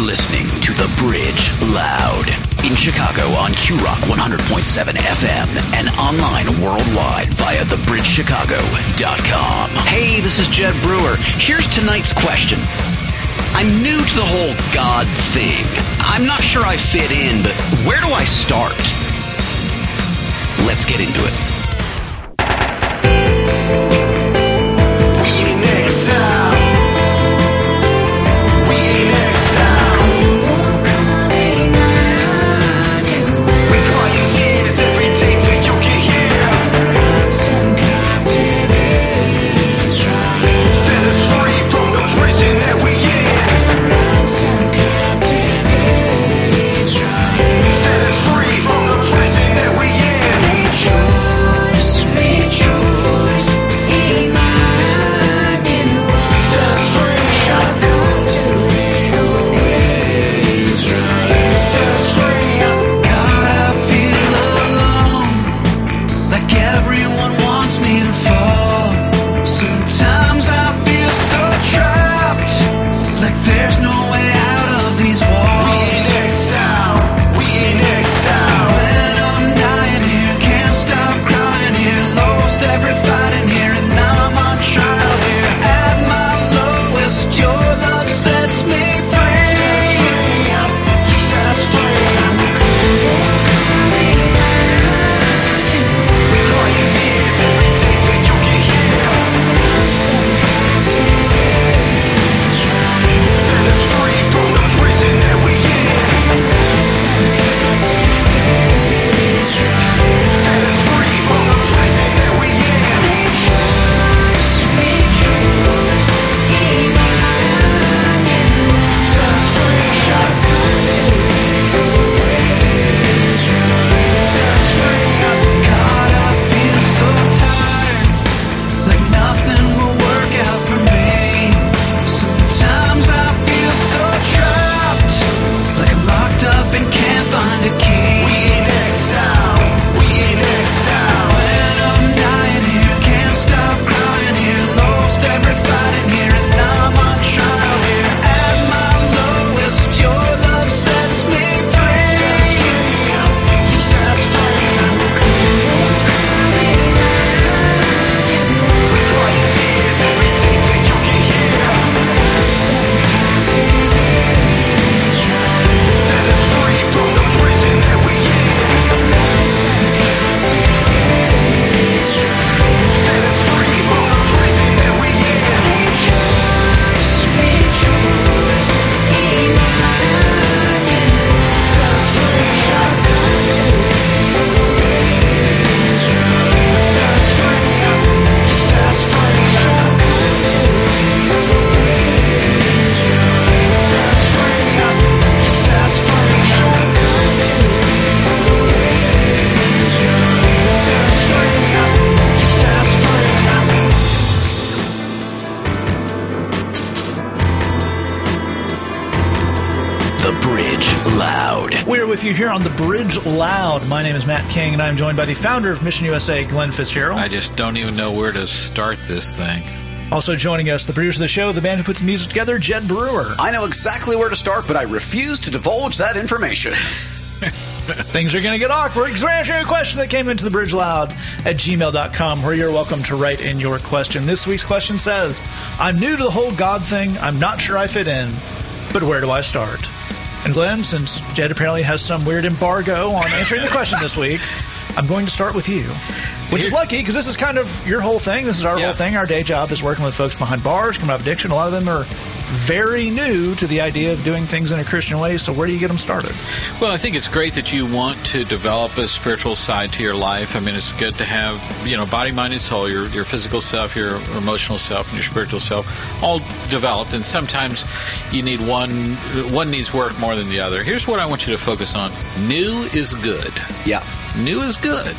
listening to The Bridge Loud in Chicago on Q Rock 100.7 FM and online worldwide via thebridgechicago.com. Hey, this is Jed Brewer. Here's tonight's question. I'm new to the whole God thing. I'm not sure I fit in, but where do I start? Let's get into it. Here on the Bridge Loud. My name is Matt King, and I'm joined by the founder of Mission USA, Glenn Fitzgerald. I just don't even know where to start this thing. Also joining us, the producer of the show, the man who puts the music together, Jed Brewer. I know exactly where to start, but I refuse to divulge that information. Things are going to get awkward because we're answering a question that came into the Bridge Loud at gmail.com where you're welcome to write in your question. This week's question says, I'm new to the whole God thing. I'm not sure I fit in, but where do I start? And Glenn, since Jed apparently has some weird embargo on answering the question this week, I'm going to start with you. Which is lucky because this is kind of your whole thing. This is our Yeah. whole thing. Our day job is working with folks behind bars, coming up addiction. A lot of them are very new to the idea of doing things in a Christian way. So where do you get them started? Well, I think it's great that you want to develop a spiritual side to your life. I mean, it's good to have, you know, body, mind, and soul, your, your physical self, your emotional self, and your spiritual self all developed. And sometimes you need one, one needs work more than the other. Here's what I want you to focus on new is good. Yeah. New is good.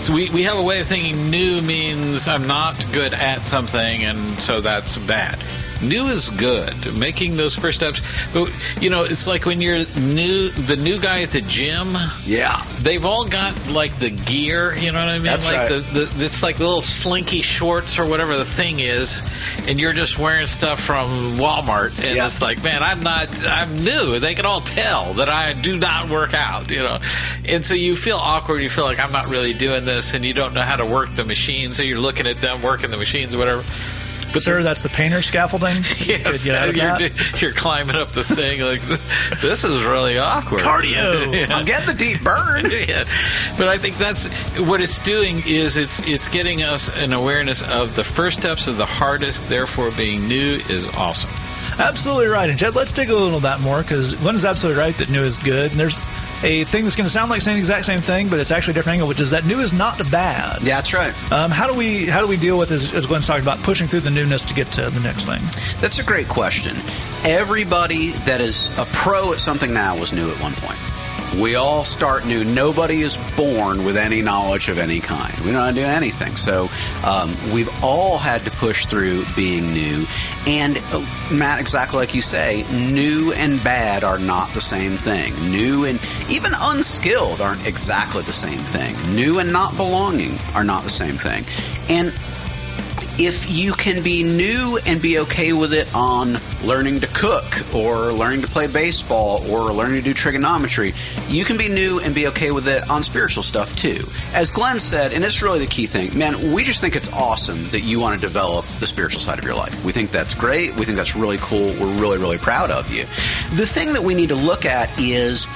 So we, we have a way of thinking new means I'm not good at something, and so that's bad. New is good. Making those first steps, but you know, it's like when you're new, the new guy at the gym. Yeah. They've all got like the gear, you know what I mean? That's like right. the, the it's like little slinky shorts or whatever the thing is, and you're just wearing stuff from Walmart, and Yeah. it's like, man, I'm not, I'm new. They can all tell that I do not work out, you know, and so you feel awkward. You feel like I'm not really doing this, and you don't know how to work the machine, so you're looking at them working the machines, or whatever. Sir, that's the painter scaffolding. Yes, Get out of you're, that. you're climbing up the thing like this is really awkward. Cardio. I'm getting the deep burn. yeah. But I think that's what it's doing is it's it's getting us an awareness of the first steps of the hardest. Therefore, being new is awesome. Absolutely right. And Jed, let's dig a little bit more because Glenn is absolutely right that new is good. And there's a thing that's going to sound like saying the exact same thing, but it's actually a different angle, which is that new is not bad. Yeah, that's right. Um, how do we how do we deal with as, as Glenn's talking about pushing through the newness to get to the next thing? That's a great question. Everybody that is a pro at something now was new at one point. We all start new. Nobody is born with any knowledge of any kind. We don't know how to do anything. So um, we've all had to push through being new. And uh, Matt, exactly like you say, new and bad are not the same thing. New and even unskilled aren't exactly the same thing. New and not belonging are not the same thing. And if you can be new and be okay with it on learning to cook or learning to play baseball or learning to do trigonometry, you can be new and be okay with it on spiritual stuff too. As Glenn said, and it's really the key thing, man, we just think it's awesome that you want to develop the spiritual side of your life. We think that's great. We think that's really cool. We're really, really proud of you. The thing that we need to look at is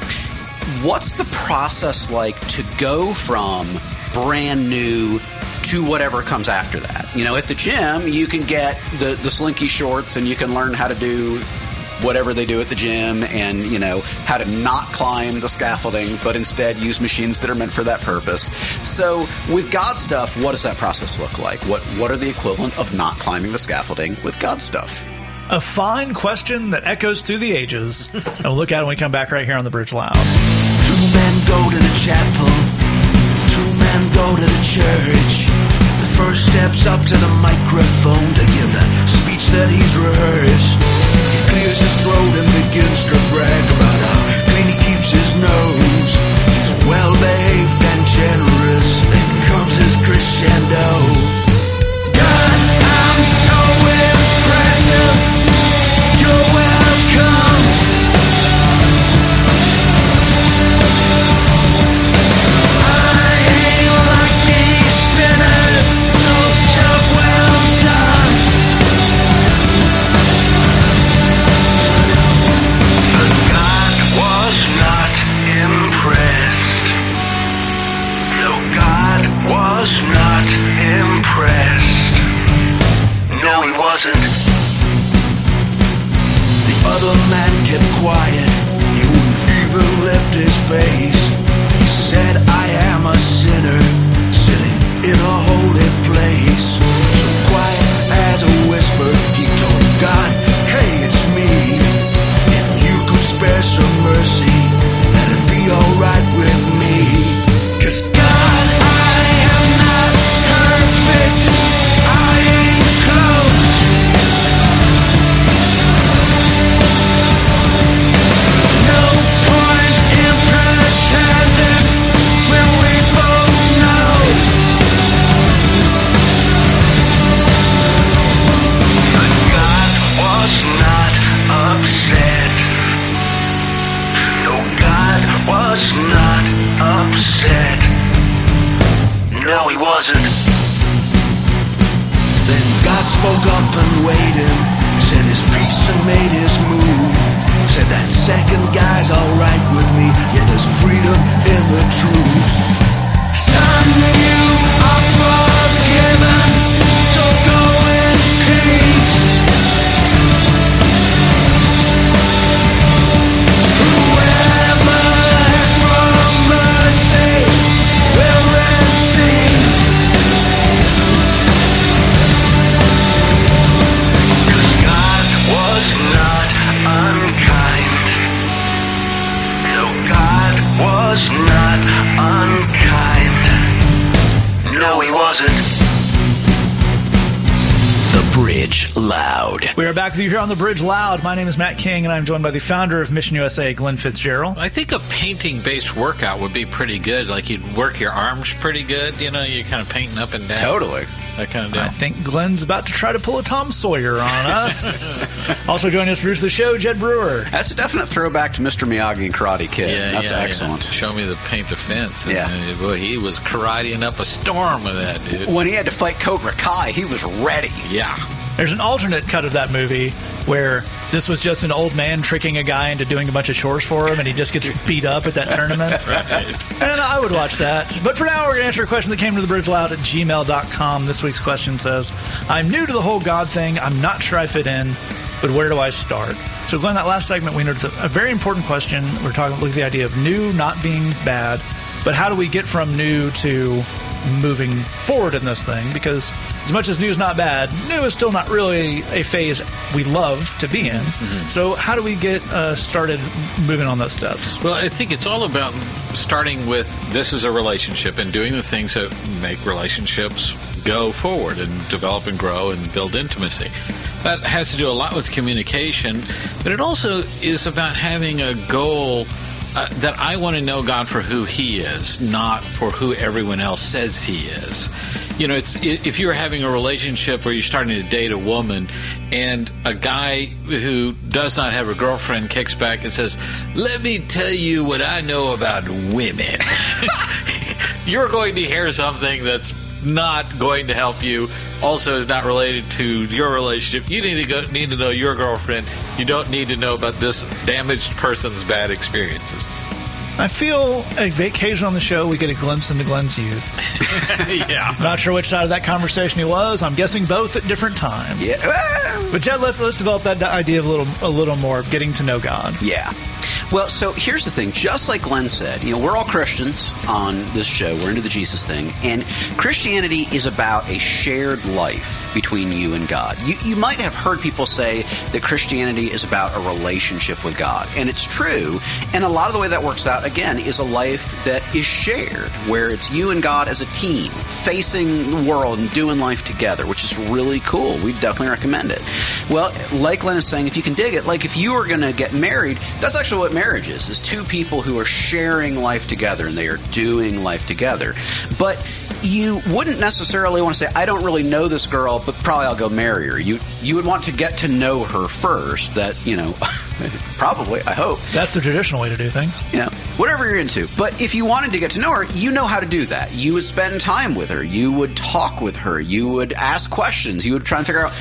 what's the process like to go from brand new to whatever comes after that? You know, at the gym, you can get the, the slinky shorts and you can learn how to do whatever they do at the gym and, you know, how to not climb the scaffolding, but instead use machines that are meant for that purpose. So with God stuff, what does that process look like? What, what are the equivalent of not climbing the scaffolding with God stuff? A fine question that echoes through the ages. and we'll look at it when we come back right here on the Bridge Loud. Two men go to the chapel. Two men go to the church. First steps up to the microphone to give the speech that he's rehearsed. He clears his throat and begins to brag about how clean he keeps his nose. He's well behaved and generous. Then comes his crescendo. God, I'm so impressive. You're welcome. We are back with you here on the Bridge Loud. My name is Matt King, and I'm joined by the founder of Mission USA, Glenn Fitzgerald. I think a painting based workout would be pretty good. Like you'd work your arms pretty good, you know, you're kind of painting up and down. Totally. That kind of deal. I think Glenn's about to try to pull a Tom Sawyer on us. also joining us to produce the show, Jed Brewer. That's a definite throwback to Mr. Miyagi and Karate Kid. Yeah, That's yeah, yeah. excellent. Show me the paint the fence. And, Yeah. uh, boy, he was karateing up a storm with that dude. When he had to fight Cobra Kai, he was ready. Yeah. There's an alternate cut of that movie where this was just an old man tricking a guy into doing a bunch of chores for him, and he just gets beat up at that tournament. And I would watch that. But for now, we're going to answer a question that came to the bridge loud at gmail.com. This week's question says I'm new to the whole God thing. I'm not sure I fit in, but where do I start? So, Glenn, that last segment, we noticed a very important question. We're talking about the idea of new not being bad, but how do we get from new to moving forward in this thing? Because as much as new is not bad, new is still not really a phase we love to be in. So, how do we get uh, started moving on those steps? Well, I think it's all about starting with this is a relationship and doing the things that make relationships go forward and develop and grow and build intimacy. That has to do a lot with communication, but it also is about having a goal uh, that I want to know God for who He is, not for who everyone else says He is. You know, it's if you're having a relationship where you're starting to date a woman, and a guy who does not have a girlfriend kicks back and says, "Let me tell you what I know about women," you're going to hear something that's not going to help you. Also, is not related to your relationship. You need to go need to know your girlfriend. You don't need to know about this damaged person's bad experiences. I feel a vacation on the show, we get a glimpse into Glenn's youth. yeah. Not sure which side of that conversation he was. I'm guessing both at different times. Yeah. Ah! But Jed, let's let's develop that idea of a little a little more of getting to know God. Yeah. Well, so here's the thing. Just like Glenn said, you know, we're all Christians on this show. We're into the Jesus thing. And Christianity is about a shared life between you and God. You, you might have heard people say that Christianity is about a relationship with God. And it's true. And a lot of the way that works out, again, is a life that is shared, where it's you and God as a team facing the world and doing life together, which is really cool. We definitely recommend it. Well, like Glenn is saying, if you can dig it, like if you are going to get married, that's actually what marriage is, is two people who are sharing life together and they are doing life together. But you wouldn't necessarily want to say, I don't really know this girl, but probably I'll go marry her. You you would want to get to know her first. That, you know, probably, I hope That's the traditional way to do things. you know, whatever you're into. But if you wanted to get to know her, you know how to do that. You would spend time with her. You would talk with her. You would ask questions. You would try and figure out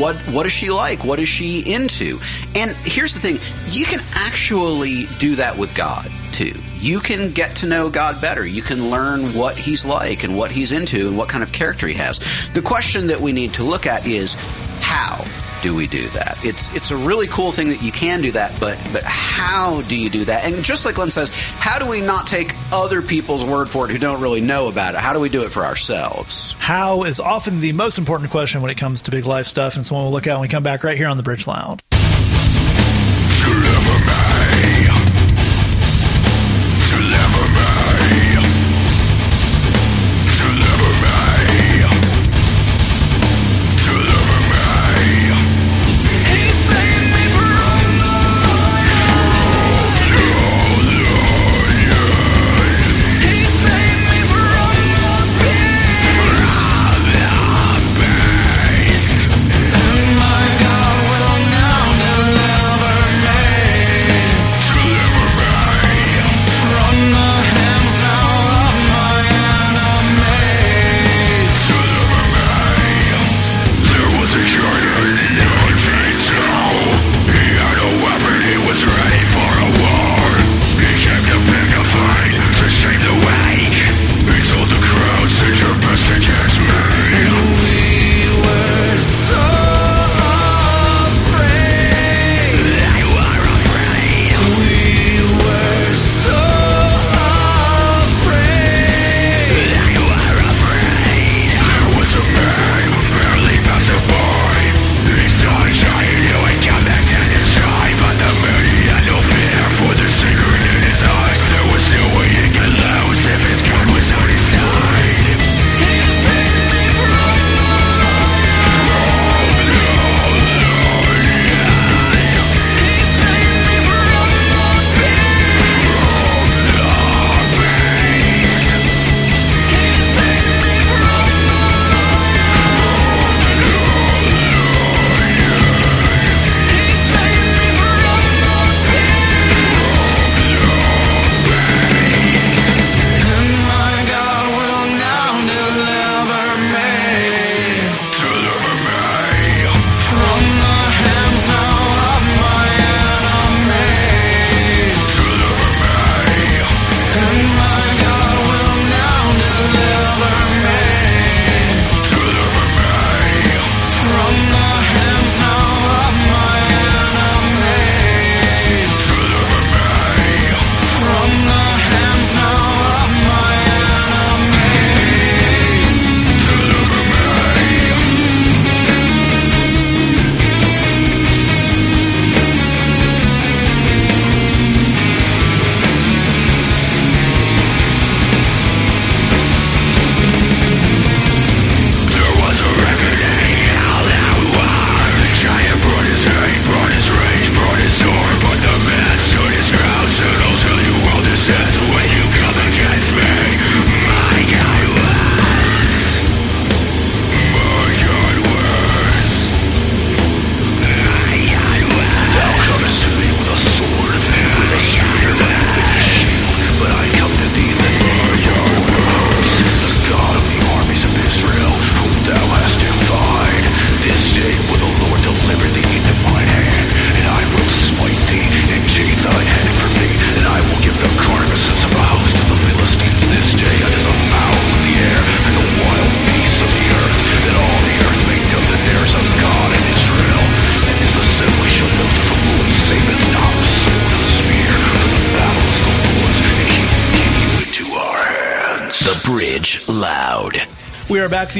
what what is she like? What is she into? And here's the thing: you can actually do that with God too. You can get to know God better. You can learn what He's like and what He's into and what kind of character He has. The question that we need to look at is how do we do that? It's it's a really cool thing that you can do that, but but how do you do that? And just like Glenn says, how do we not take other people's word for it who don't really know about it? How do we do it for ourselves? How is often the most important question when it comes to big life stuff, and one we'll look at when we come back right here on the Bridge Loud.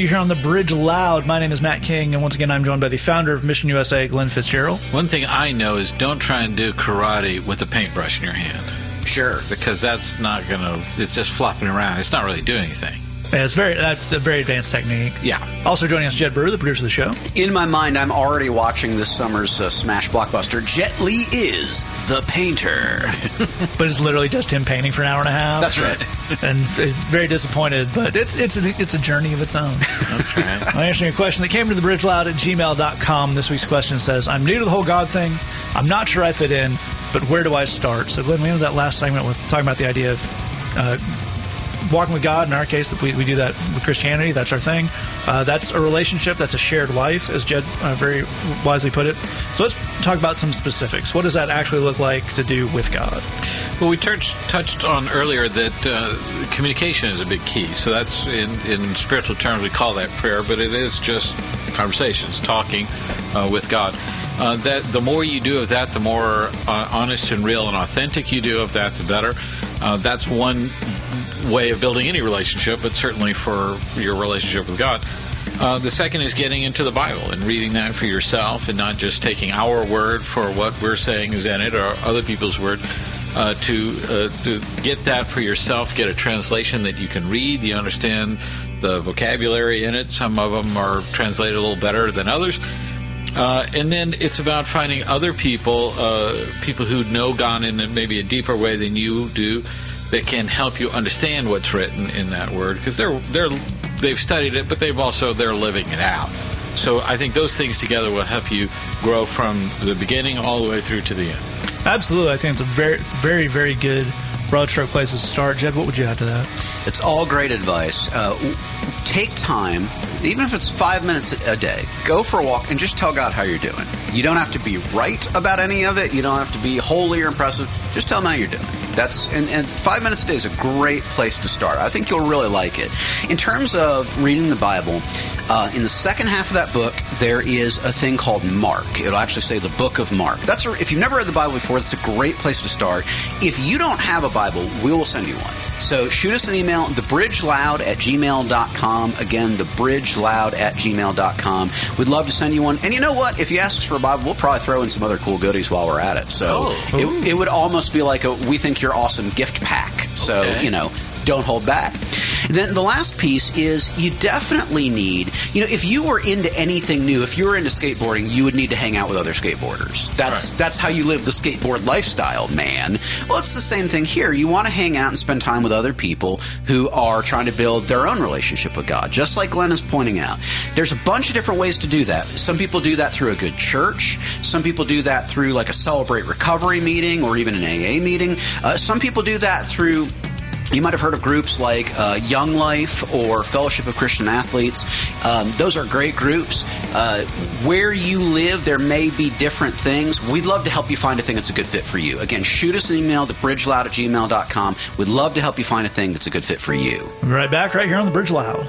You here on the Bridge Loud. My name is Matt King, and once again, I'm joined by the founder of Mission USA, Glenn Fitzgerald. One thing I know is don't try and do karate with a paintbrush in your hand Sure. because that's not going to, it's just flopping around. It's not really doing anything. Yeah, it's very that's a very advanced technique. Yeah. Also joining us, Jed Brewer, the producer of the show. In my mind, I'm already watching this summer's uh, smash blockbuster. Jet Li is the painter. But it's literally just him painting for an hour and a half. That's right. And very disappointed, but it's it's a, it's a journey of its own. That's right. I'm answering a question that came to the bridge loud at gmail.com. This week's question says, I'm new to the whole God thing. I'm not sure I fit in, but where do I start? So, Glenn, we ended that last segment with talking about the idea of uh, walking with God. In our case, we, we do that with Christianity. That's our thing. Uh, that's a relationship. That's a shared life, as Jed uh, very wisely put it. So let's talk about some specifics. What does that actually look like to do with God? Well, we touched touched on earlier that uh, communication is a big key. So that's in in spiritual terms we call that prayer, but it is just conversations, talking uh, with God. Uh, that the more you do of that, the more uh, honest and real and authentic you do of that, the better. Uh, that's one way of building any relationship, but certainly for your relationship with God. Uh, the second is getting into the Bible and reading that for yourself and not just taking our word for what we're saying is in it or other people's word. Uh, to, uh, to get that for yourself, get a translation that you can read, you understand the vocabulary in it. Some of them are translated a little better than others. Uh, and then it's about finding other people, uh, people who know God in maybe a deeper way than you do, that can help you understand what's written in that word because they're they're they've studied it, but they've also they're living it out. So I think those things together will help you grow from the beginning all the way through to the end. Absolutely. I think it's a very, very, very good broad stroke place to start. Jed, what would you add to that? It's all great advice. Uh, take time, even if it's five minutes a day, go for a walk and just tell God how you're doing. You don't have to be right about any of it. You don't have to be holy or impressive. Just tell him how you're doing. That's and, and five minutes a day is a great place to start. I think you'll really like it. In terms of reading the Bible, uh, in the second half of that book, there is a thing called Mark. It'll actually say the Book of Mark. That's a, if you've never read the Bible before, that's a great place to start. If you don't have a Bible, we will send you one. So shoot us an email, thebridgeloud at gmail.com. Again, thebridgeloud at gmail.com. We'd love to send you one. And you know what? If you ask us for a Bible, we'll probably throw in some other cool goodies while we're at it. So oh, it, it would almost be like a we think you're awesome gift pack. So, Okay. you know, don't hold back. Then the last piece is you definitely need, you know, if you were into anything new, if you were into skateboarding, you would need to hang out with other skateboarders. That's Right. that's how you live the skateboard lifestyle, man. Well, it's the same thing here. You want to hang out and spend time with other people who are trying to build their own relationship with God. Just like Glenn is pointing out, there's a bunch of different ways to do that. Some people do that through a good church. Some people do that through like a celebrate recovery meeting or even an AA meeting. Uh, some people do that through you might have heard of groups like uh, Young Life or Fellowship of Christian Athletes. Um, those are great groups. Uh, where you live, there may be different things. We'd love to help you find a thing that's a good fit for you. Again, shoot us an email, thebridgeloud at gmail.com. We'd love to help you find a thing that's a good fit for you. We'll be right back right here on the Bridge Loud.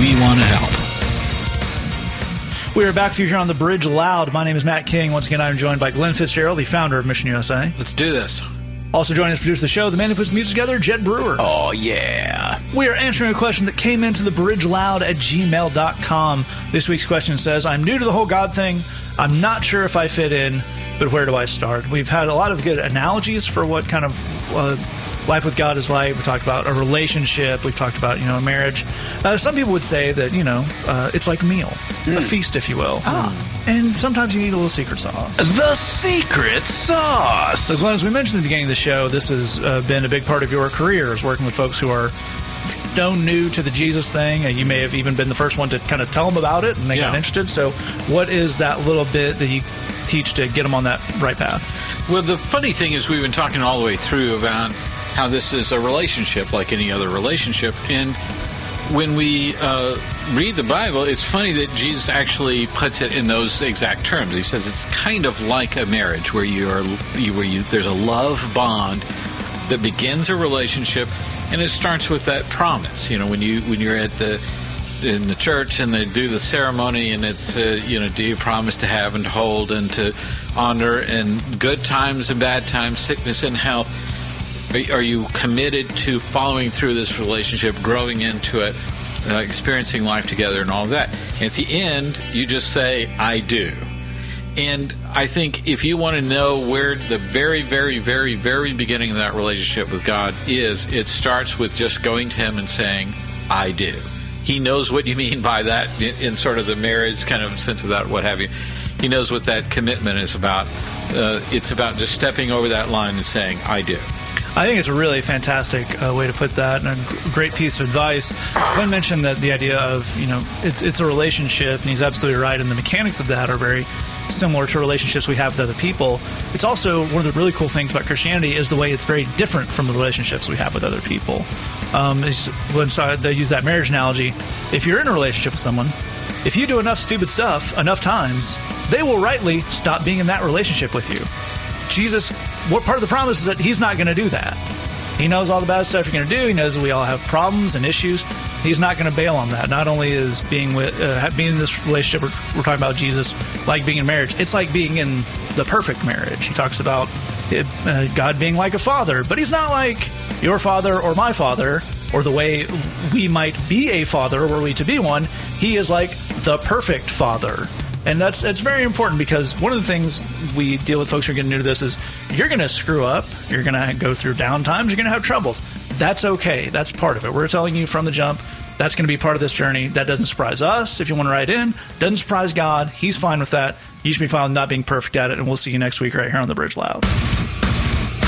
want to help. We are back with you here on the Bridge Loud. My name is Matt King. Once again, I'm joined by Glenn Fitzgerald, the founder of Mission USA. Let's do this. Also joining us to produce the show, the man who puts the music together, Jed Brewer. Oh, yeah. We are answering a question that came into the bridge loud at gmail.com. This week's question says, I'm new to the whole God thing. I'm not sure if I fit in, but where do I start? We've had a lot of good analogies for what kind of uh, life with God is like. We talked about a relationship. We've talked about, you know, a marriage. Uh, some people would say that, you know, uh, it's like a meal, a feast, if you will. And sometimes you need a little secret sauce. The secret sauce. So, Glenn, as we mentioned at the beginning of the show, this has uh, been a big part of your career is working with folks who are stone new to the Jesus thing. You may have even been the first one to kind of tell them about it and they got interested. So, what is that little bit that you teach to get them on that right path? Well, the funny thing is, we've been talking all the way through about how this is a relationship like any other relationship. And when we uh, read the Bible, it's funny that Jesus actually puts it in those exact terms. He says it's kind of like a marriage where you are, where you there's a love bond that begins a relationship, and it starts with that promise. You know, when you when you're at the in the church and they do the ceremony and it's uh, you know do you promise to have and to hold and to honor in good times and bad times sickness and health are, you committed to following through this relationship growing into it uh, experiencing life together and all of that at the end you just say i do and I think if you want to know where the very, very, very, very beginning of that relationship with God is, it starts with just going to Him and saying, I do. He knows what you mean by that in, in sort of the marriage kind of sense of that, what have you. He knows what that commitment is about. Uh, it's about just stepping over that line and saying, I do. I think it's a really fantastic uh, way to put that, and a great piece of advice. Glenn mentioned that the idea of you know it's it's a relationship, and he's absolutely right. And the mechanics of that are very similar to relationships we have with other people. It's also one of the really cool things about Christianity is the way it's very different from the relationships we have with other people. Um, when they use that marriage analogy, if you're in a relationship with someone, if you do enough stupid stuff enough times, they will rightly stop being in that relationship with you. Jesus, what part of the promise is that he's not going to do that. He knows all the bad stuff you're going to do. He knows that we all have problems and issues. He's not going to bail on that. Not only is being with uh, being in this relationship, we're, we're talking about Jesus, like being in marriage. It's like being in the perfect marriage. He talks about it, uh, God being like a father, but he's not like your father or my father or the way we might be a father were we to be one. He is like the perfect father. And that's it's very important because one of the things we deal with folks who are getting new to this is you're going to screw up, you're going to go through down times, you're going to have troubles. That's okay. That's part of it. We're telling you from the jump that's going to be part of this journey. That doesn't surprise us. If you want to write in, doesn't surprise God. He's fine with that. You should be fine with not being perfect at it. And we'll see you next week right here on the Bridge Loud.